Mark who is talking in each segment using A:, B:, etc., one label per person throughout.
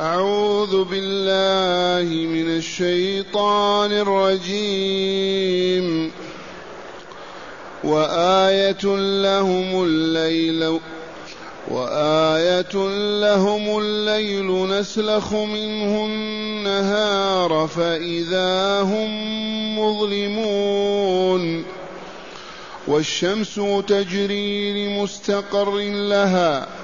A: أعوذ بالله من الشيطان الرجيم. وآية لهم الليل وآية لهم الليل نسلخ منه النهار فإذا هم مظلمون. والشمس تجري لمستقر لها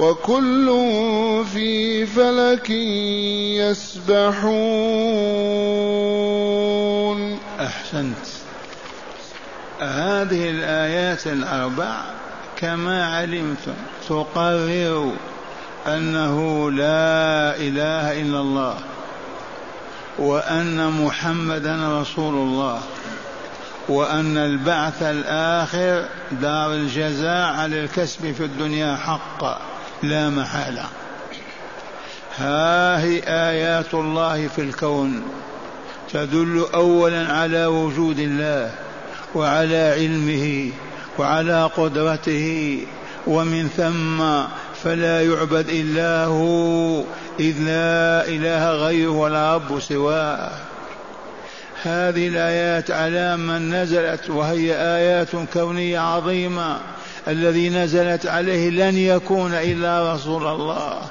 A: وكل في فلك يسبحون.
B: أحسنت. هذه الآيات الأربع كما علمتم تقرر أنه لا إله إلا الله وأن محمدا رسول الله وأن البعث الآخر دار الجزاء على الكسب في الدنيا حق لا محالة. ها هي آيات الله في الكون تدل أولا على وجود الله وعلى علمه وعلى قدرته ومن ثم فلا يعبد إلا هو إذ لا إله غيره ولا رب سواه. هذه الآيات على من نزلت وهي آيات كونية عظيمة الذي نزلت عليه لن يكون إلا رسول الله.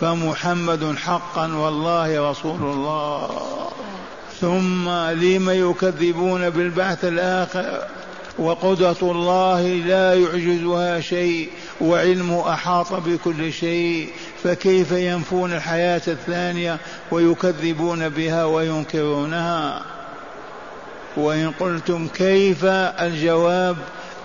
B: فمحمد حقا والله رسول الله. ثم لم يكذبون بالبعث الآخر وقدرة الله لا يعجزها شيء وعلمه أحاط بكل شيء فكيف ينفون الحياة الثانية ويكذبون بها وينكرونها؟ وإن قلتم كيف؟ الجواب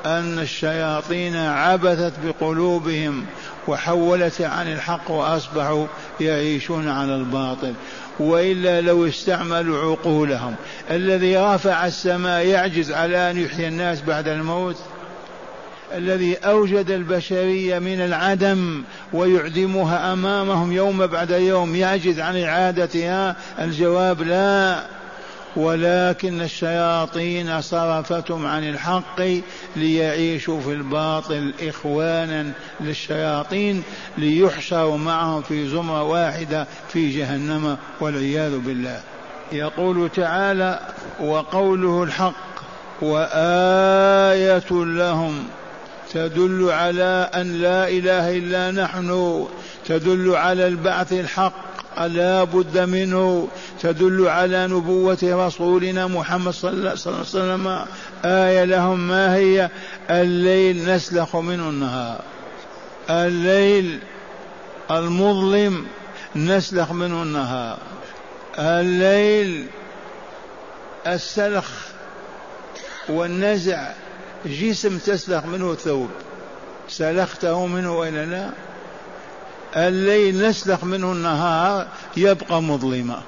B: أن الشياطين عبثت بقلوبهم وحولت عن الحق وأصبحوا يعيشون على الباطل. وإلا لو استعملوا عقولهم. الذي رفع السماء يعجز على أن يحيي الناس بعد الموت. الذي أوجد البشرية من العدم ويعدمها أمامهم يوم بعد يوم يعجز عن إعادتها. الجواب لا. ولكن الشياطين صرفتهم عن الحق ليعيشوا في الباطل إخوانا للشياطين ليحشروا معهم في زمرة واحدة في جهنم والعياذ بالله. يقول تعالى وقوله الحق وآية لهم تدل على أن لا إله إلا نحن تدل على البعث الحق لا بد منه تدل على نبوة رسولنا محمد صلى الله عليه وسلم. آية لهم ما هي؟ الليل نسلخ منه النهار. الليل المظلم نسلخ منه النهار. الليل السلخ والنزع جسم تسلخ منه ثوب. سلخته منه وإلا لا؟ الليل نسلخ منه النهار يبقى مظلما.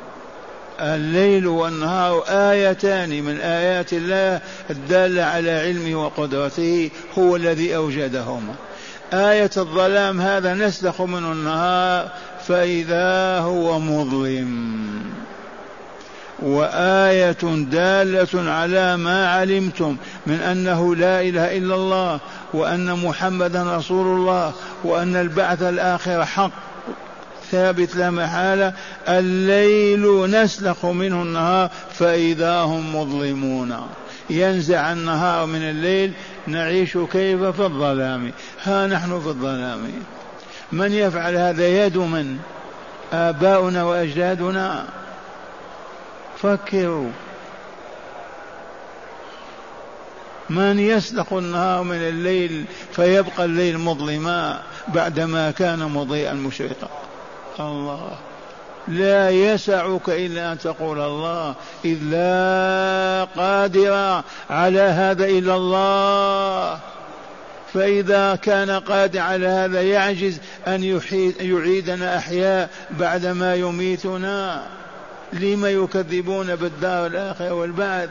B: الليل والنهار آيتان من آيات الله الدالة على علمه وقدرته هو الذي أوجدهما آية الظلام هذا نسلخ منه النهار فإذا هو مظلم. وآية دالة على ما علمتم من أنه لا إله إلا الله وأن محمدا رسول الله وأن البعث الآخر حق. ثابت لا محالة. الليل نسلخ منه النهار فإذا هم مظلمون. ينزع النهار من الليل. نعيش كيف في الظلام. ها نحن في الظلام. من يفعل هذا؟ يد من؟ آباؤنا وأجدادنا. فكروا. من يسلخ النهار من الليل فيبقى الليل مظلما بعدما كان مضيئا مشرقا. الله. لا يسعك إلا أن تقول الله إذ لا قادر على هذا إلا الله. فإذا كان قادر على هذا يعجز أن يعيدنا أحياء بعدما يميتنا. لما يكذبون بالدار الآخرة والبعث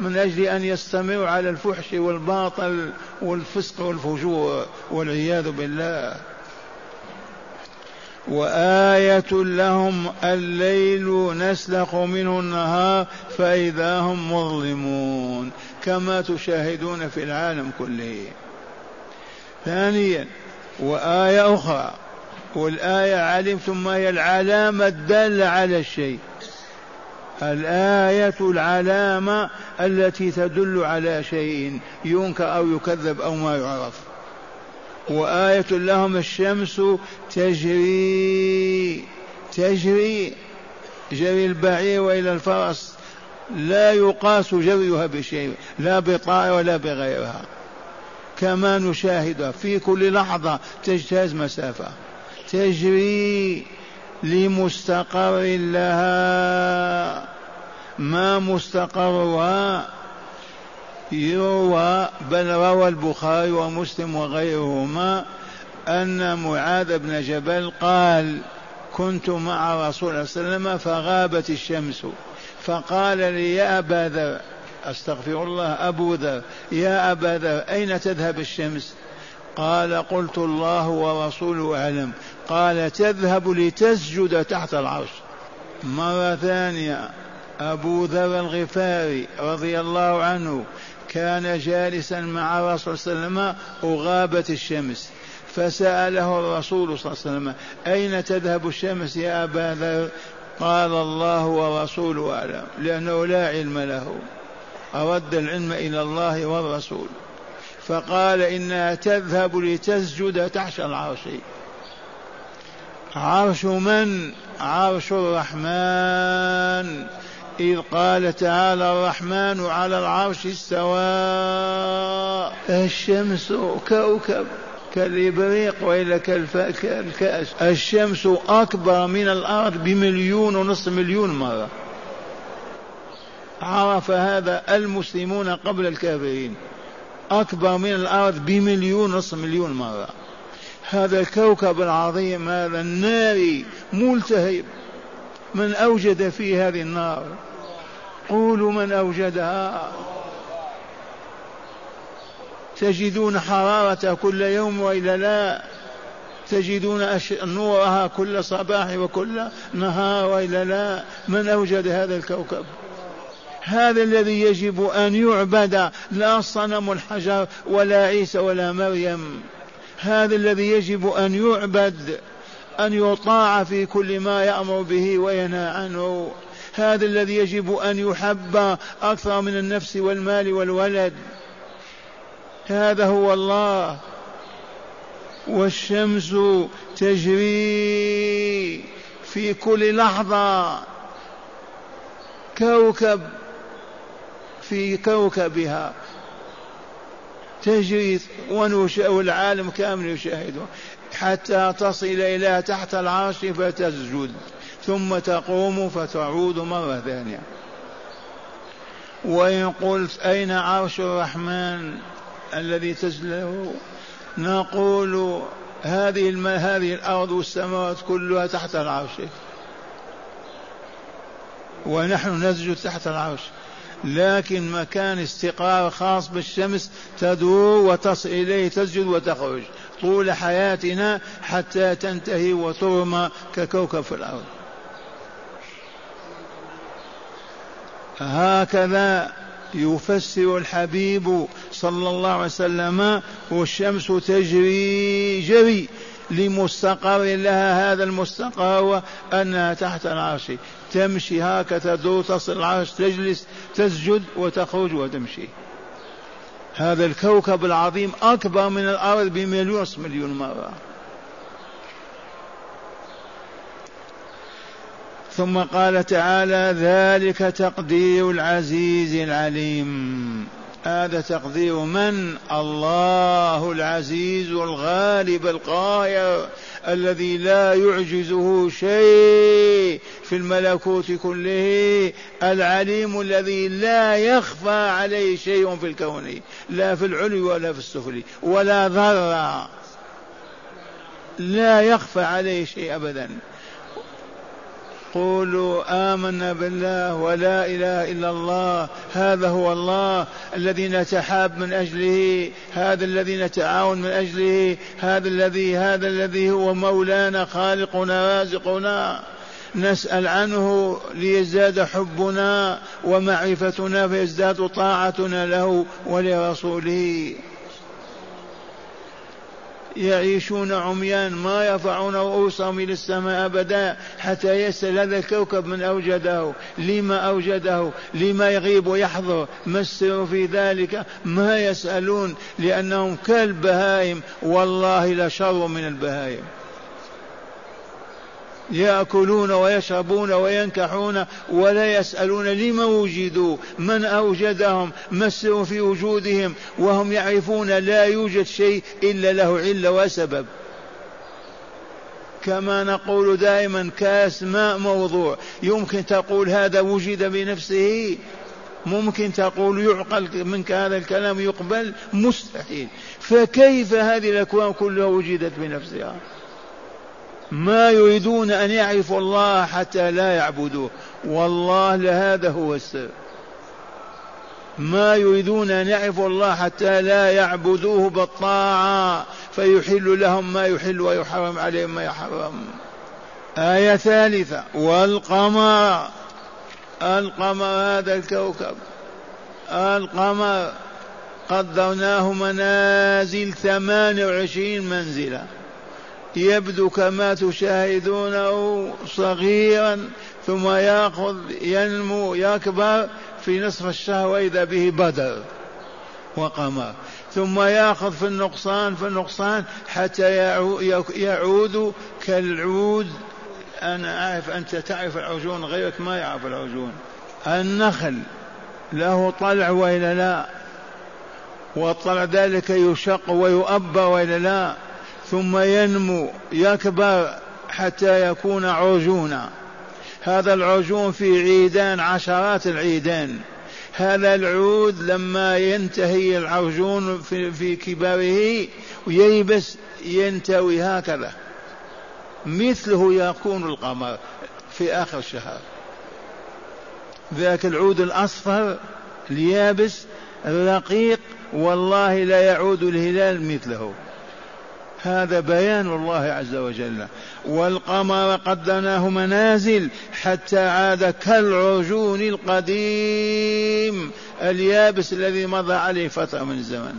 B: من أجل أن يستمروا على الفحش والباطل والفسق والفجور والعياذ بالله. وآية لهم الليل نسلخ منه النهار فإذا هم مظلمون كما تشاهدون في العالم كله. ثانيا وآية أخرى والآية علمتم ما هي العلامة الدالة على الشيء. الآية العلامة التي تدل على شيء ينكر أو يكذب أو ما يعرف. وآية لهم الشمس تجري تجري جري البعير وإلى الفرس. لا يقاس جريها بشيء لا بطائر ولا بغيرها. كما نشاهدها في كل لحظة تجتاز مسافة. تجري. لمستقر لها. ما مستقرها؟ يروى بل روى البخاري ومسلم وغيرهما أن معاذ بن جبل قال كنت مع رسول الله صلى الله عليه وسلم فغابت الشمس. فقال لي يا أبا ذر أستغفر الله أبو ذر يا أبا ذر أين تذهب الشمس؟ قال قلت الله ورسوله أعلم. قال تذهب لتسجد تحت العرش. مرة ثانية أبو ذر الغفاري رضي الله عنه كان جالسا مع الرسول صلى الله عليه وسلم وغابت الشمس. فسأله الرسول صلى الله عليه وسلم أين تذهب الشمس يا أبا ذر؟ قال الله ورسوله أعلم لأنه لا علم له. أرد العلم إلى الله والرسول. فقال إنها تذهب لتسجد تحت العرش. عرش من؟ عرش الرحمن. إذ قال تعالى الرحمن على العرش استوى. الشمس كوكب كالإبريق وإلا كالكأس. الشمس أكبر من الأرض بمليون ونصف مليون مرة. عرف هذا المسلمون قبل الكافرين. أكبر من الأرض بمليون ونصف مليون مرة. هذا الكوكب العظيم هذا الناري ملتهب. من أوجد فيه هذه النار؟ قولوا من أوجدها. تجدون حرارة كل يوم وإلا لا. تجدون نورها كل صباح وكل نهار وإلا لا. من أوجد هذا الكوكب؟ هذا الذي يجب أن يعبد لا صنم الحجر ولا عيسى ولا مريم. هذا الذي يجب أن يعبد أن يطاع في كل ما يأمر به وينهى عنه. هذا الذي يجب أن يحب أكثر من النفس والمال والولد. هذا هو الله. والشمس تجري في كل لحظة. كوكب في كوكبها. تجري والعالم كامل يشاهده. حتى تصل إلى تحت العرش فتسجد. ثم تقوم فتعود مرة ثانية. وإن قلت أين عرش الرحمن الذي تزله نقول هذه الم... هذه الأرض والسماوات كلها تحت العرش. ونحن نسجد تحت العرش. لكن مكان استقرار خاص بالشمس تدور وتصل إليه تسجد وتخرج طول حياتنا حتى تنتهي وترمى ككوكب في الأرض. هكذا يفسر الحبيب صلى الله عليه وسلم والشمس تجري جري. لمستقر لها هذا المستقر أنها تحت العرش. تمشي هكذا تدور تصل العرش تجلس تسجد وتخرج وتمشي. هذا الكوكب العظيم أكبر من الأرض بمليون مليون مرة. ثم قال تعالى ذلك تقدير العزيز العليم. هذا تقدير من؟ الله العزيز الغالب القاهر الذي لا يعجزه شيء في الملكوت كله العليم الذي لا يخفى عليه شيء في الكون لا في العلو ولا في السفل ولا ذرة لا يخفى عليه شيء ابدا. قولوا آمنا بالله ولا إله إلا الله هذا هو الله الذي نتحاب من أجله هذا الذي نتعاون من أجله هذا الذي هذا الذي هو مولانا خالقنا رازقنا. نسأل عنه ليزداد حبنا ومعرفتنا فيزداد طاعتنا له ولرسوله. يعيشون عميان ما يرفعون رؤوسهم إلى السماء أبدا حتى يسأل هذا الكوكب من أوجده لما أوجده لما يغيب ويحضر. ما السر في ذلك؟ ما يسألون لأنهم كالبهائم. والله لشر من البهائم. ياكلون ويشربون وينكحون ولا يسالون لما وجدوا من اوجدهم ما السر في وجودهم؟ وهم يعرفون لا يوجد شيء إلا له علة وسبب. كما نقول دائما كاس ماء موضوع. يمكن تقول هذا وجد بنفسه. ممكن تقول يعقل منك هذا الكلام يقبل. مستحيل. فكيف هذه الأكوان كلها وجدت بنفسها؟ ما يريدون أن يعرفوا الله حتى لا يعبدوه. والله لهذا هو السر. ما يريدون أن يعرفوا الله حتى لا يعبدوه بالطاعة فيحل لهم ما يحل ويحرم عليهم ما يحرم. آية ثالثة. والقمر. القمر هذا الكوكب. القمر. قدرناه منازل ثمان وعشرين منزلة. يبدو كما تشاهدونه صغيرا ثم يأخذ ينمو يكبر في نصف الشهر وإذا به بدر وقمر. ثم يأخذ في النقصان في النقصان حتى يعود كالعود. أنا أعرف أنت تعرف العجون غيرك ما يعرف العجون. النخل له طلع وإلا لا؟ والطلع ذلك يشق ويؤبى وإلا لا؟ ثم ينمو يكبر حتى يكون عرجونا هذا العرجون في عيدان عشرات العيدان. هذا العود لما ينتهي العرجون في, في كباره وييبس ينتوي هكذا. مثله يكون القمر في آخر الشهر. ذاك العود الأصفر اليابس الرقيق والله لا يعود الهلال مثله. هذا بيان الله عز وجل. والقمر قدرناه منازل حتى عاد كالعجون القديم. اليابس الذي مضى عليه فترة من الزمن.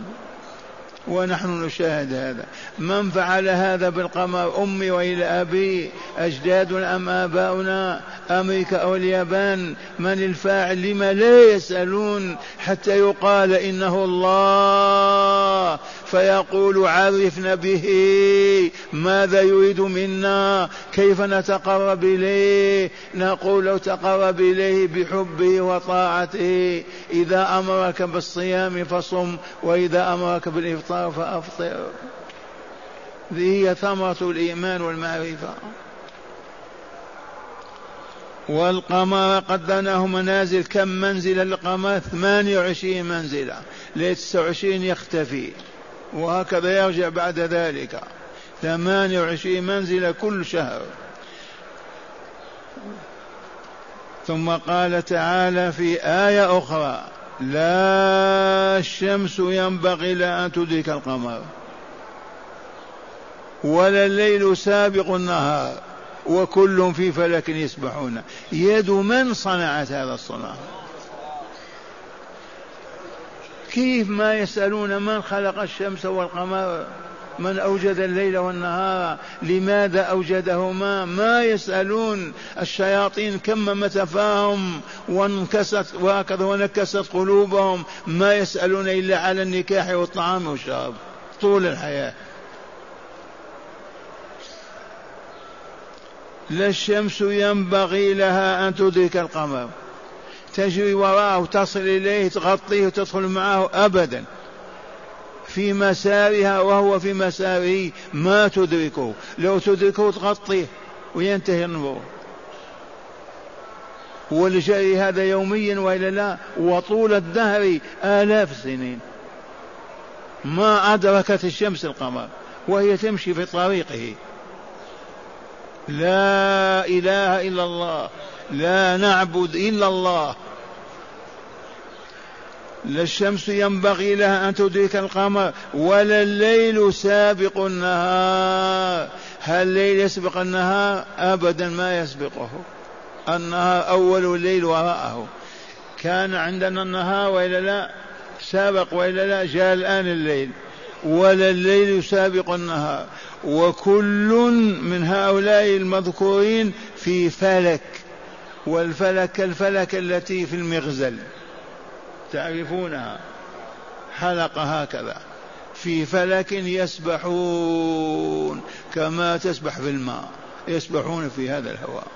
B: ونحن نشاهد هذا. من فعل هذا بالقمر؟ أمي وإلى أبي. أجدادنا أم آباؤنا؟ أمريكا أو اليابان؟ من الفاعل؟ لما لا يسألون حتى يقال إنه الله. فيقول عرفنا به ماذا يريد منا كيف نتقرب إليه؟ نقول لو تقرب إليه بحبه وطاعته. إذا أمرك بالصيام فصم وإذا أمرك بالإفطار فأفطر. هذه هي ثمرة الإيمان والمعرفة. والقمر قدرناه منازل كم منزلة؟ للقمر ثمانية وعشرين منزلة. لتسعة وعشرين يختفي. وهكذا يرجع بعد ذلك. ثمانية وعشرين منزلة كل شهر. ثم قال تعالى في آية أخرى لا الشمس ينبغي لها أن تدرك القمر ولا الليل سابق النهار وكل في فلك يسبحون. يد من صنعت هذا الصنع؟ كيف ما يسألون من خلق الشمس والقمر؟ من أوجد الليل والنهار؟ لماذا أوجدهما؟ ما يسألون. الشياطين كمت أفواههم وانكست وهكذا ونكست قلوبهم. ما يسألون إلا على النكاح والطعام والشراب. طول الحياة. لا الشمس ينبغي لها أن تدرك القمر. تجري وراءه تصل إليه تغطيه وتدخل معه أبدا. في مسارها وهو في مساره ما تدركه. لو تدركه تغطيه وينتهي النور ولشيء هذا يوميا وإلا لا وطول الدهر آلاف السنين. ما أدركت الشمس القمر وهي تمشي في طريقه. لا إله إلا الله لا نعبد إلا الله لا الشمس ينبغي لها أن تدرك القمر ولا الليل سابق النهار. هل الليل يسبق النهار؟ أبدا ما يسبقه. النهار أول الليل وراءه. كان عندنا النهار وإلا لا؟ سابق وإلا لا؟ جاء الآن الليل. ولا الليل يسابق النهار. وكل من هؤلاء المذكورين في فلك. والفلك كالفلك التي في المغزل. تعرفونها. حلقة هكذا. في فلك يسبحون كما تسبح في الماء. يسبحون في هذا الهواء.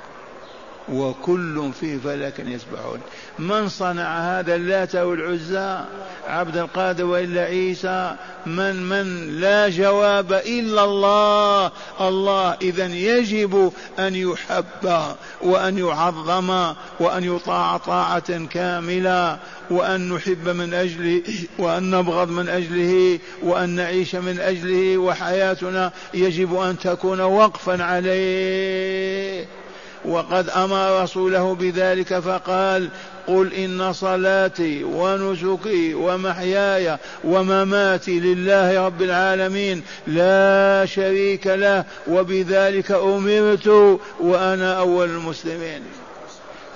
B: وكل في فلك يسبحون. من صنع هذا اللات والعزى؟ عبد القادر وإلا عيسى. من من؟ لا جواب إلا الله. الله اذا يجب أن يحب وأن يعظم وأن يطاع طاعة كاملة وأن نحب من أجله وأن نبغض من أجله وأن نعيش من أجله وحياتنا يجب أن تكون وقفا عليه. وقد أمر رسوله بذلك فقال قل إن صلاتي ونسكي ومحياي ومماتي لله رب العالمين لا شريك له وبذلك أمرت وأنا أول المسلمين.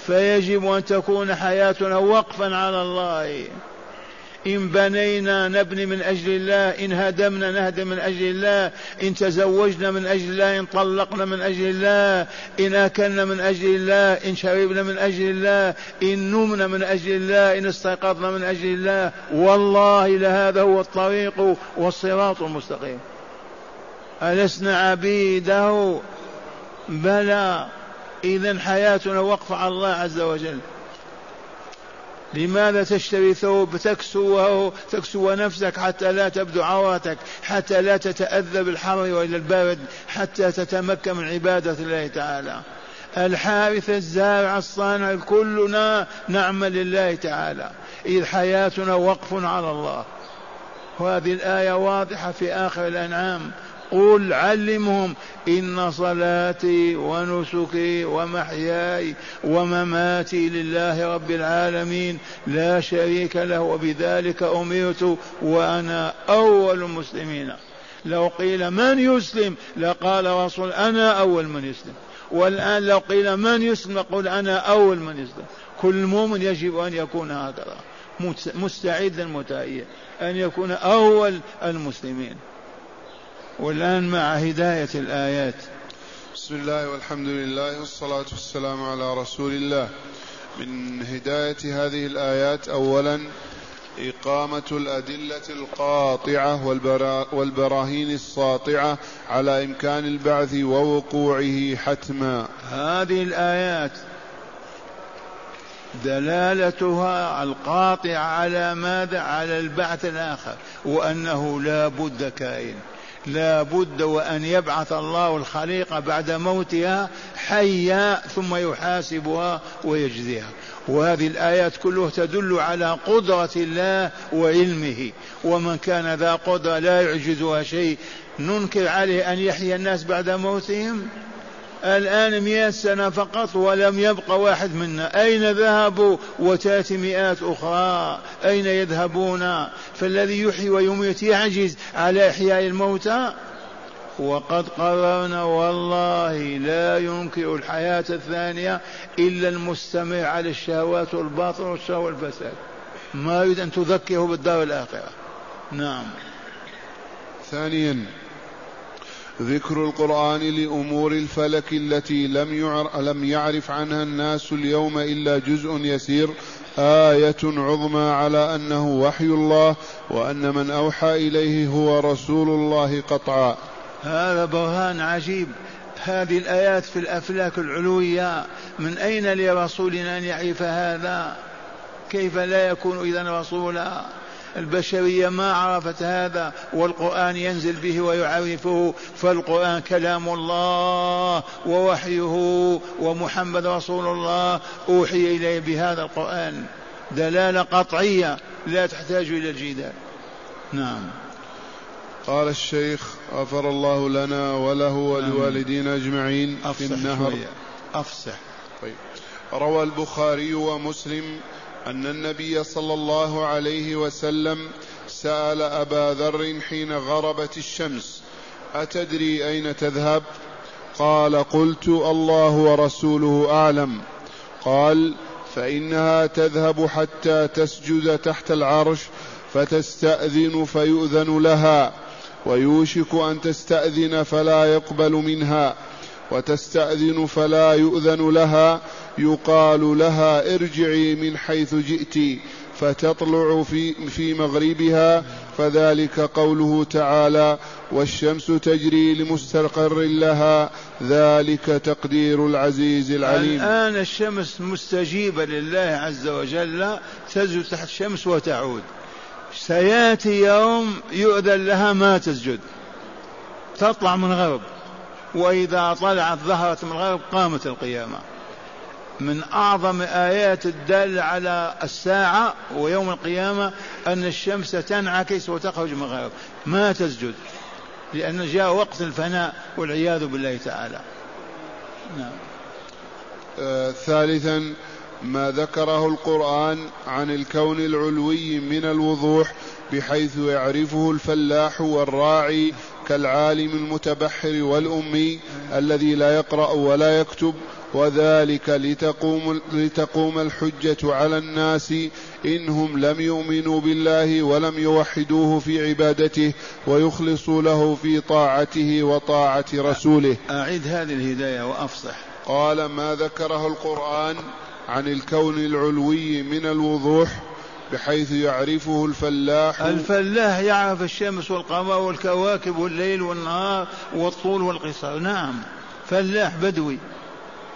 B: فيجب أن تكون حياتنا وقفا على الله. إن بنينا نبني من أجل الله إن هدمنا نهدم من أجل الله إن تزوجنا من أجل الله إن طلقنا من أجل الله إن أكلنا من أجل الله إن شربنا من أجل الله إن نمنا من أجل الله إن استيقظنا من أجل الله. والله لهذا هو الطريق والصراط المستقيم. ألسنا عبيده؟ بلى. إذا حياتنا وقف على الله عز وجل. لماذا تشتري ثوب تكسوه تكسو نفسك حتى لا تبدو عورتك حتى لا تتأذى بالحر وإلى البرد حتى تتمكن من عبادة الله تعالى. الحارث الزارع الصانع كلنا نعمل لله تعالى. إذ حياتنا وقف على الله. وهذه الآية واضحة في آخر الأنعام. قل علمهم إن صلاتي ونسكي ومحياي ومماتي لله رب العالمين لا شريك له وبذلك أمرت وأنا أول المسلمين. لو قيل من يسلم لقال رسول أنا أول من يسلم. والآن لو قيل من يسلم قل أنا أول من يسلم. كل مؤمن يجب أن يكون هكذا. مستعدا متأيا أن يكون أول المسلمين. والآن مع هداية الآيات.
A: بسم الله والحمد لله والصلاة والسلام على رسول الله. من هداية هذه الآيات أولا إقامة الأدلة القاطعة والبراهين الساطعة على إمكان البعث ووقوعه حتما.
B: هذه الآيات دلالتها القاطعة على ماذا؟ على البعث الآخر وأنه لا بد كائن. لا بد وأن يبعث الله الخليقة بعد موتها حيا ثم يحاسبها ويجزيها. وهذه الآيات كلها تدل على قدرة الله وعلمه. ومن كان ذا قدرة لا يعجزها شيء. ننكر عليه أن يحيي الناس بعد موتهم؟ الآن مئة سنة فقط ولم يبق واحد منا. أين ذهبوا؟ وتأتي مئات أخرى. أين يذهبون؟ فالذي يحيي ويميت يعجز. على إحياء الموتى؟ وقد قررنا والله لا ينكر الحياة الثانية إلا المستمع على الشهوات والباطل والشهوة والفساد. ما يريد أن تذكره بالدار الآخرة. نعم.
A: ثانيا. ذكر القرآن لأمور الفلك التي لم يعر لم يعرف عنها الناس اليوم إلا جزء يسير. آية عظمى على أنه وحي الله وأن من أوحى إليه هو رسول الله قطعا.
B: هذا برهان عجيب. هذه الآيات في الأفلاك العلوية من أين لرسولنا أن يعرف هذا؟ كيف لا يكون إذا رسولا؟ البشرية ما عرفت هذا والقرآن ينزل به ويعرفه فالقرآن كلام الله ووحيه ومحمد رسول الله. أوحي إليه بهذا القرآن. دلالة قطعية لا تحتاج إلى الجدال. نعم.
A: قال الشيخ غفر الله لنا وله ولوالدينا أجمعين
B: في النهر. أفصح
A: طيب. روى البخاري ومسلم أن النبي صلى الله عليه وسلم سأل أبا ذر حين غربت الشمس أتدري أين تذهب؟ قال قلت الله ورسوله أعلم. قال فإنها تذهب حتى تسجد تحت العرش فتستأذن فيؤذن لها ويوشك أن تستأذن فلا يقبل منها. وتستأذن فلا يؤذن لها يقال لها ارجعي من حيث جئت فتطلع في في مغربها فذلك قوله تعالى والشمس تجري لمستقر لها ذلك تقدير العزيز العليم.
B: الآن الشمس مستجيبة لله عز وجل تسجد تحت الشمس وتعود. سيأتي يوم يؤذن لها ما تسجد. تطلع من غرب. وإذا طلعت ظهرت من الغرب قامت القيامة. من أعظم آيات الداله على الساعة ويوم القيامة أن الشمس تنعكس وتخرج من الغرب ما تسجد لأن جاء وقت الفناء والعياذ بالله تعالى.
A: نعم. آه ثالثا ما ذكره القرآن عن الكون العلوي من الوضوح بحيث يعرفه الفلاح والراعي كالعالم المتبحر والأمي الذي لا يقرأ ولا يكتب وذلك لتقوم, لتقوم الحجة على الناس إنهم لم يؤمنوا بالله ولم يوحدوه في عبادته ويخلصوا له في طاعته وطاعة رسوله.
B: أعد هذه الهداية وأفصح.
A: قال ما ذكره القرآن عن الكون العلوي من الوضوح بحيث يعرفه الفلاح.
B: الفلاح يعرف الشمس والقمر والكواكب والليل والنهار والطول والقصر نعم. فلاح بدوي.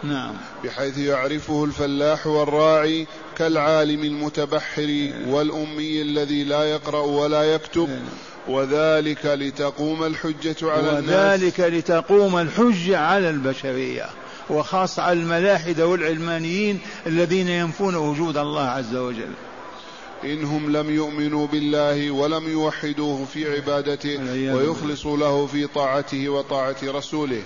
B: نعم.
A: بحيث يعرفه الفلاح والراعي كالعالم المتبحر والأمي الذي لا يقرأ ولا يكتب. نعم. وذلك لتقوم الحجة على
B: وذلك
A: الناس.
B: وذلك لتقوم الحجة على البشرية. وخاصة على الملاحدة والعلمانيين الذين ينفون وجود الله عز وجل.
A: إنهم لم يؤمنوا بالله ولم يوحدوه في عبادته ويخلصوا له في طاعته وطاعة رسوله.